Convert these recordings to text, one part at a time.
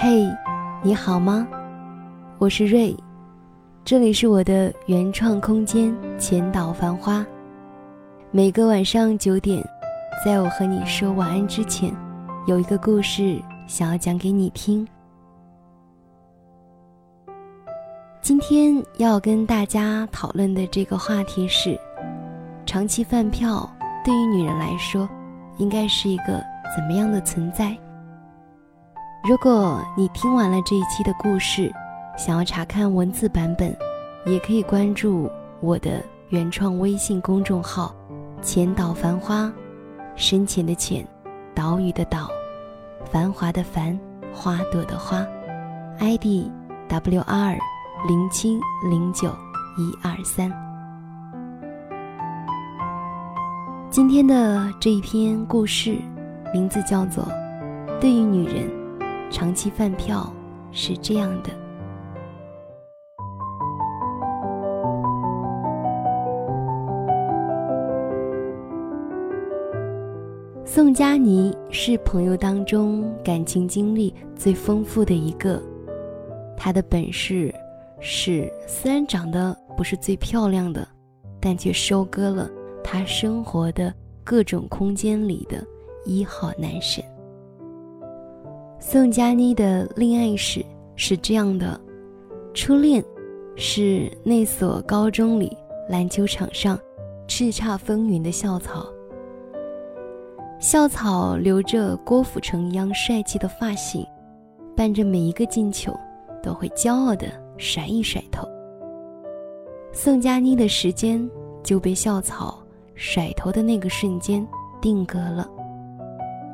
嘿，你好吗？我是瑞，这里是我的原创空间千岛繁花。每个晚上九点，在我和你说晚安之前，有一个故事想要讲给你听。今天要跟大家讨论的这个话题是：长期饭票对于女人来说，应该是一个怎么样的存在？如果你听完了这一期的故事，想要查看文字版本，也可以关注我的原创微信公众号“浅岛繁花”，深浅的浅，岛屿的岛，繁华的繁，花朵的花，ID W R。零七零九一二三。今天的这一篇故事，名字叫做《对于女人，长期饭票是这样的》。宋佳妮是朋友当中感情经历最丰富的一个，她的本事。是，虽然长得不是最漂亮的，但却收割了她生活的各种空间里的一号男神。宋佳妮的恋爱史是这样的：初恋是那所高中里篮球场上叱咤风云的校草。校草留着郭富城一样帅气的发型，伴着每一个进球，都会骄傲的。甩一甩头，宋佳妮的时间就被校草甩头的那个瞬间定格了。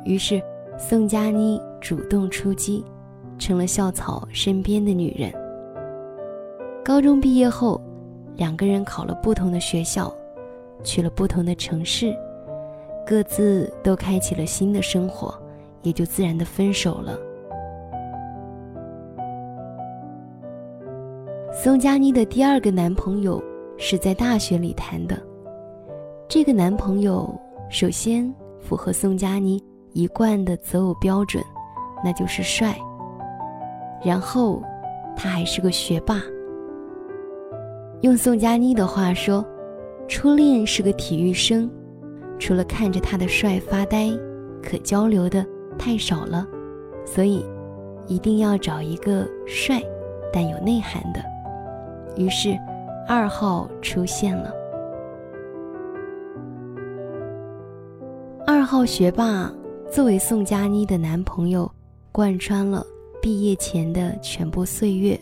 于是，宋佳妮主动出击，成了校草身边的女人。高中毕业后，两个人考了不同的学校，去了不同的城市，各自都开启了新的生活，也就自然的分手了。宋佳妮的第二个男朋友是在大学里谈的。这个男朋友首先符合宋佳妮一贯的择偶标准，那就是帅。然后，他还是个学霸。用宋佳妮的话说，初恋是个体育生，除了看着他的帅发呆，可交流的太少了，所以一定要找一个帅但有内涵的。于是，二号出现了。二号学霸作为宋佳妮的男朋友，贯穿了毕业前的全部岁月。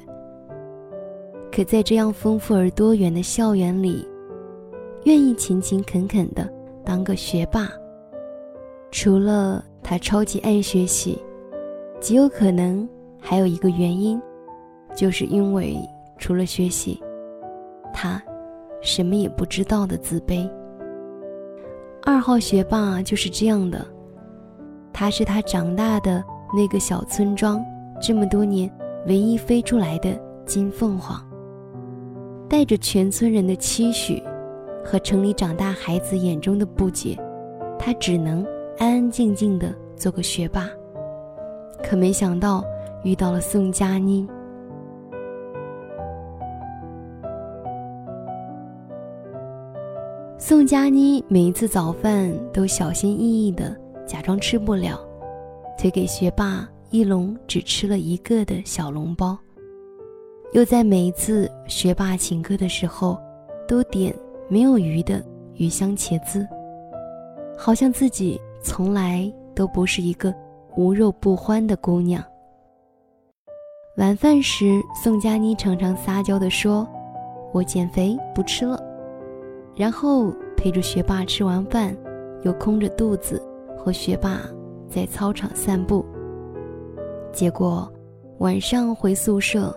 可在这样丰富而多元的校园里，愿意勤勤恳恳的当个学霸，除了他超级爱学习，极有可能还有一个原因，就是因为。除了学习，他什么也不知道的自卑。二号学霸就是这样的，他是他长大的那个小村庄这么多年唯一飞出来的金凤凰，带着全村人的期许和城里长大孩子眼中的不解，他只能安安静静的做个学霸。可没想到遇到了宋佳妮。宋佳妮每一次早饭都小心翼翼地假装吃不了，推给学霸一笼只吃了一个的小笼包，又在每一次学霸请客的时候，都点没有鱼的鱼香茄子，好像自己从来都不是一个无肉不欢的姑娘。晚饭时，宋佳妮常常撒娇地说：“我减肥不吃了。”然后陪着学霸吃完饭，又空着肚子和学霸在操场散步。结果晚上回宿舍，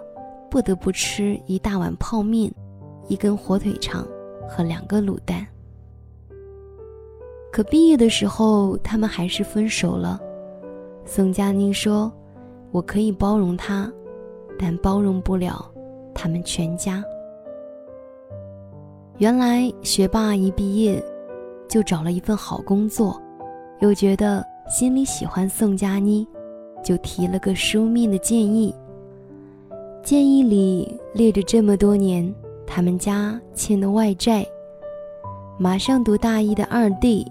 不得不吃一大碗泡面、一根火腿肠和两个卤蛋。可毕业的时候，他们还是分手了。宋佳妮说：“我可以包容他，但包容不了他们全家。”原来学霸一毕业，就找了一份好工作，又觉得心里喜欢宋佳妮，就提了个书面的建议。建议里列着这么多年他们家欠的外债，马上读大一的二弟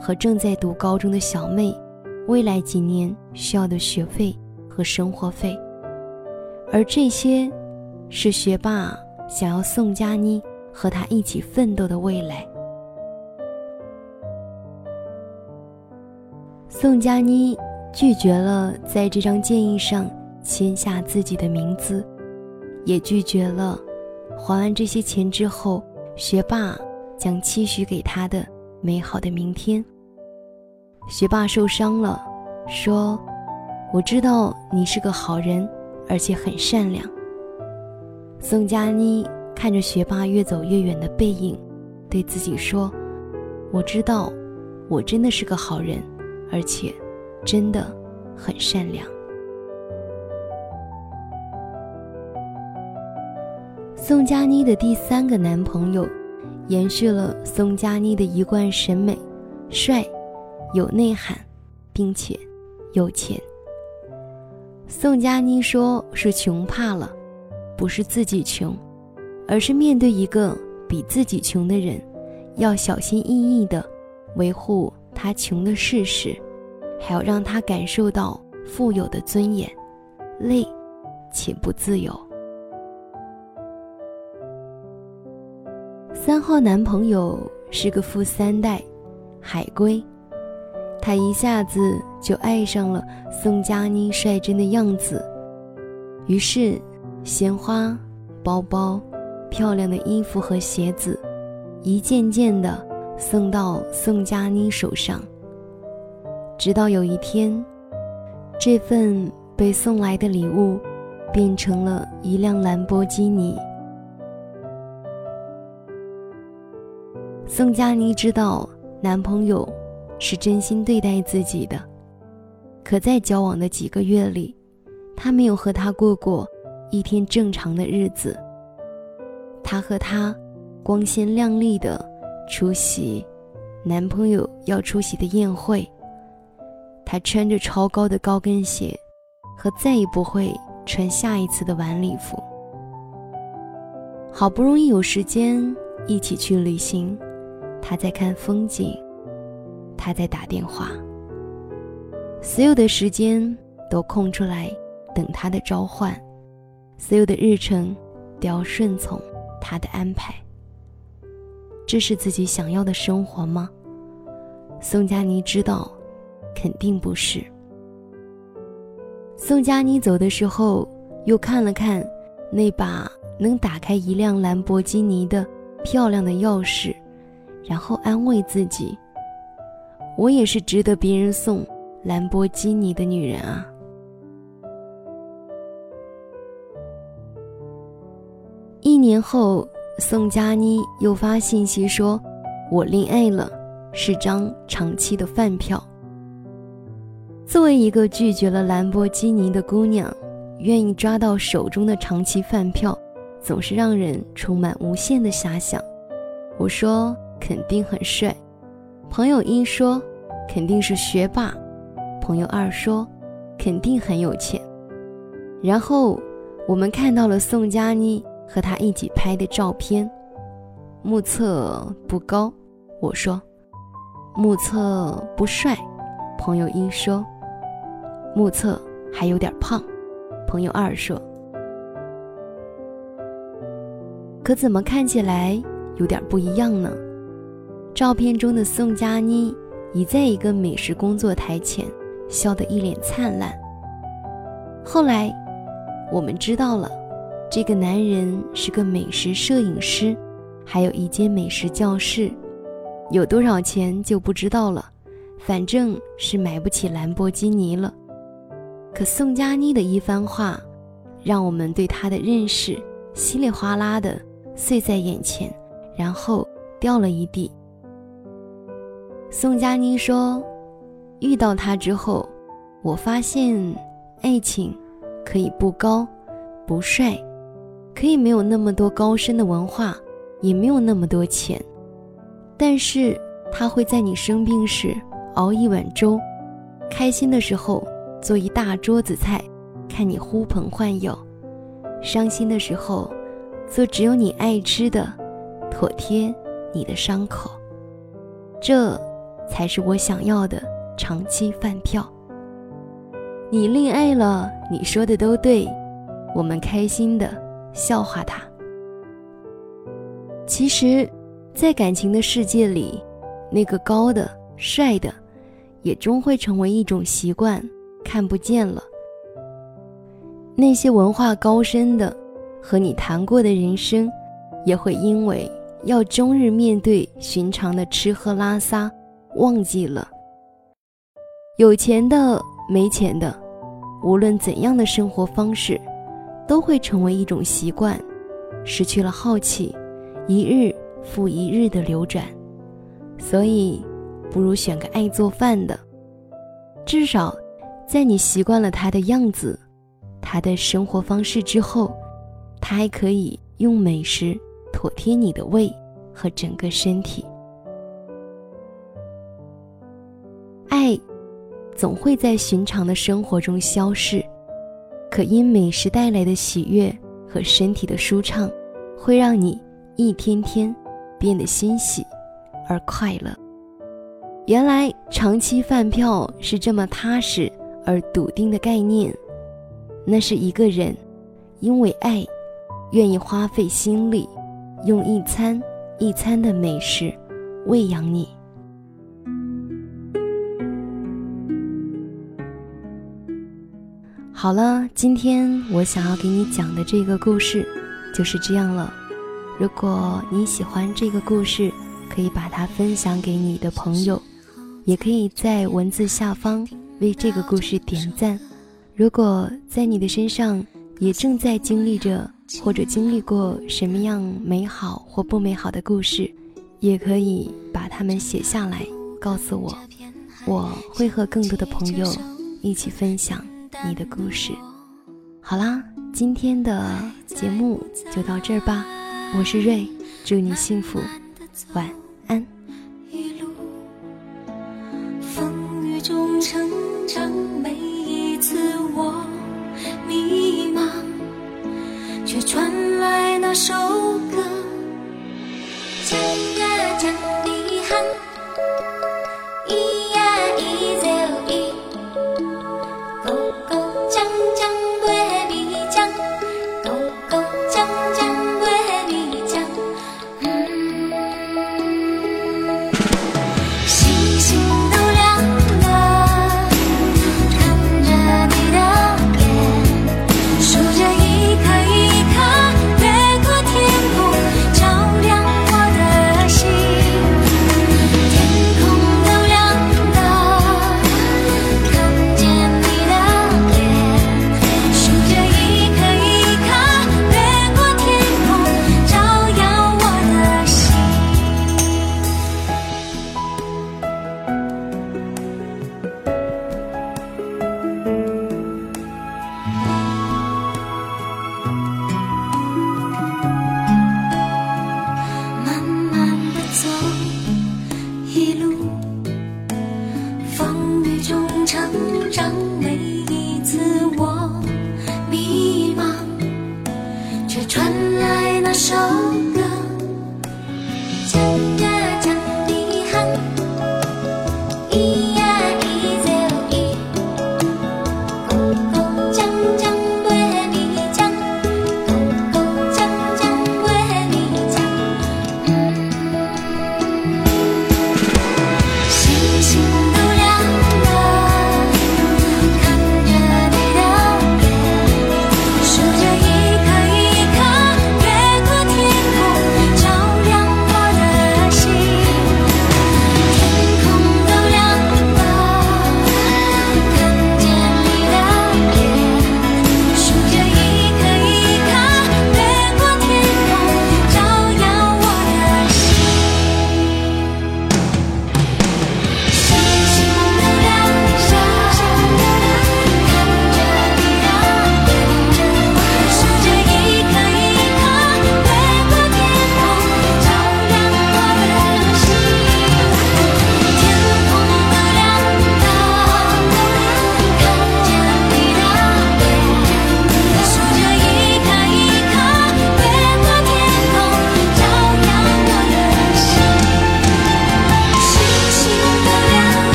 和正在读高中的小妹，未来几年需要的学费和生活费，而这些，是学霸想要宋佳妮和他一起奋斗的未来。宋佳妮拒绝了在这张建议上签下自己的名字，也拒绝了还完这些钱之后，学霸将期许给他的美好的明天。学霸受伤了，说：“我知道你是个好人，而且很善良。”宋佳妮看着学霸越走越远的背影，对自己说：“我知道，我真的是个好人。”而且，真的很善良。宋佳妮的第三个男朋友，延续了宋佳妮的一贯审美：帅、有内涵，并且有钱。宋佳妮说是穷怕了，不是自己穷，而是面对一个比自己穷的人，要小心翼翼的维护。他穷的事实，还要让他感受到富有的尊严，累且不自由。三号男朋友是个富三代，海归，他一下子就爱上了宋佳妮率真的样子，于是鲜花、包包、漂亮的衣服和鞋子，一件件的。送到宋佳妮手上，直到有一天，这份被送来的礼物变成了一辆兰博基尼。宋佳妮知道男朋友是真心对待自己的，可在交往的几个月里，她没有和他过过一天正常的日子。她和他光鲜亮丽的。出席男朋友要出席的宴会，她穿着超高的高跟鞋，和再也不会穿下一次的晚礼服。好不容易有时间一起去旅行，他在看风景，他在打电话，所有的时间都空出来等他的召唤，所有的日程都要顺从他的安排。这是自己想要的生活吗？宋佳妮知道，肯定不是。宋佳妮走的时候，又看了看那把能打开一辆兰博基尼的漂亮的钥匙，然后安慰自己：“我也是值得别人送兰博基尼的女人啊。”一年后。宋佳妮又发信息说：“我恋爱了，是张长期的饭票。”作为一个拒绝了兰博基尼的姑娘，愿意抓到手中的长期饭票，总是让人充满无限的遐想。我说：“肯定很帅。”朋友一说：“肯定是学霸。”朋友二说：“肯定很有钱。”然后我们看到了宋佳妮。和他一起拍的照片，目测不高，我说；目测不帅，朋友一说；目测还有点胖，朋友二说。可怎么看起来有点不一样呢？照片中的宋佳妮已在一个美食工作台前，笑得一脸灿烂。后来，我们知道了。这个男人是个美食摄影师，还有一间美食教室，有多少钱就不知道了，反正是买不起兰博基尼了。可宋佳妮的一番话，让我们对他的认识稀里哗啦的碎在眼前，然后掉了一地。宋佳妮说：“遇到他之后，我发现爱情可以不高，不帅。”可以没有那么多高深的文化，也没有那么多钱，但是他会在你生病时熬一碗粥，开心的时候做一大桌子菜，看你呼朋唤友；伤心的时候，做只有你爱吃的，妥帖你的伤口。这，才是我想要的长期饭票。你恋爱了，你说的都对，我们开心的笑话他。其实，在感情的世界里，那个高的、帅的，也终会成为一种习惯，看不见了。那些文化高深的，和你谈过的人生，也会因为要终日面对寻常的吃喝拉撒，忘记了。有钱的。没钱的，无论怎样的生活方式，都会成为一种习惯，失去了好奇，一日复一日的流转。所以，不如选个爱做饭的，至少，在你习惯了他的样子、他的生活方式之后，他还可以用美食妥帖你的胃和整个身体。爱。总会在寻常的生活中消逝，可因美食带来的喜悦和身体的舒畅，会让你一天天变得欣喜而快乐。原来长期饭票是这么踏实而笃定的概念，那是一个人因为爱，愿意花费心力，用一餐一餐的美食喂养你。好了，今天我想要给你讲的这个故事就是这样了。如果你喜欢这个故事，可以把它分享给你的朋友，也可以在文字下方为这个故事点赞。如果在你的身上也正在经历着或者经历过什么样美好或不美好的故事，也可以把它们写下来告诉我，我会和更多的朋友一起分享。你的故事，好啦，今天的节目就到这儿吧。我是瑞，祝你幸福，晚安。一路风雨中成长，每一次我迷茫，却传来那首歌，讲呀讲的喊。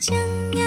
江